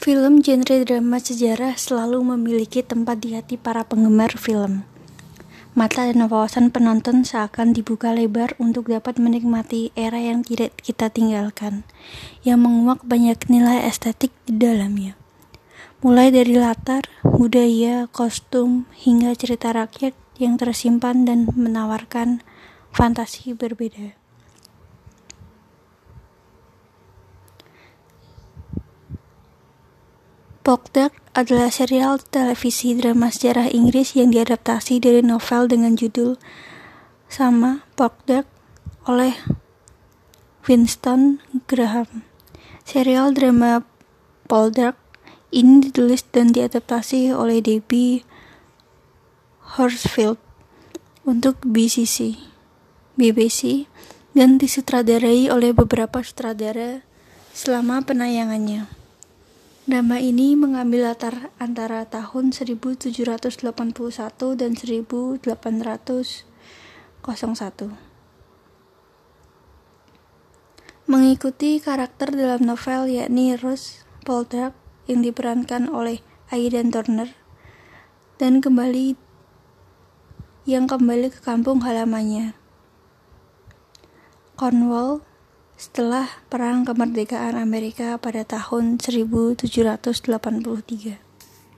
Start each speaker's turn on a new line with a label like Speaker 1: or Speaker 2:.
Speaker 1: Film genre drama sejarah selalu memiliki tempat di hati para penggemar film. Mata dan wawasan penonton seakan dibuka lebar untuk dapat menikmati era yang tidak kita tinggalkan, yang menguak banyak nilai estetik di dalamnya. Mulai dari latar, budaya, kostum, hingga cerita rakyat yang tersimpan dan menawarkan fantasi berbeda. Dark adalah serial televisi drama sejarah Inggris yang diadaptasi dari novel dengan judul sama Dark oleh Winston Graham. Serial drama Dark ini ditulis dan diadaptasi oleh Debbie Horsfield untuk BCC, BBC, dan disutradarai oleh beberapa sutradara selama penayangannya. Nama ini mengambil latar antara tahun 1781 dan 1801. Mengikuti karakter dalam novel yakni Rose Poldark yang diperankan oleh Aidan Turner dan kembali yang kembali ke kampung halamannya. Cornwall setelah Perang Kemerdekaan Amerika pada tahun 1783.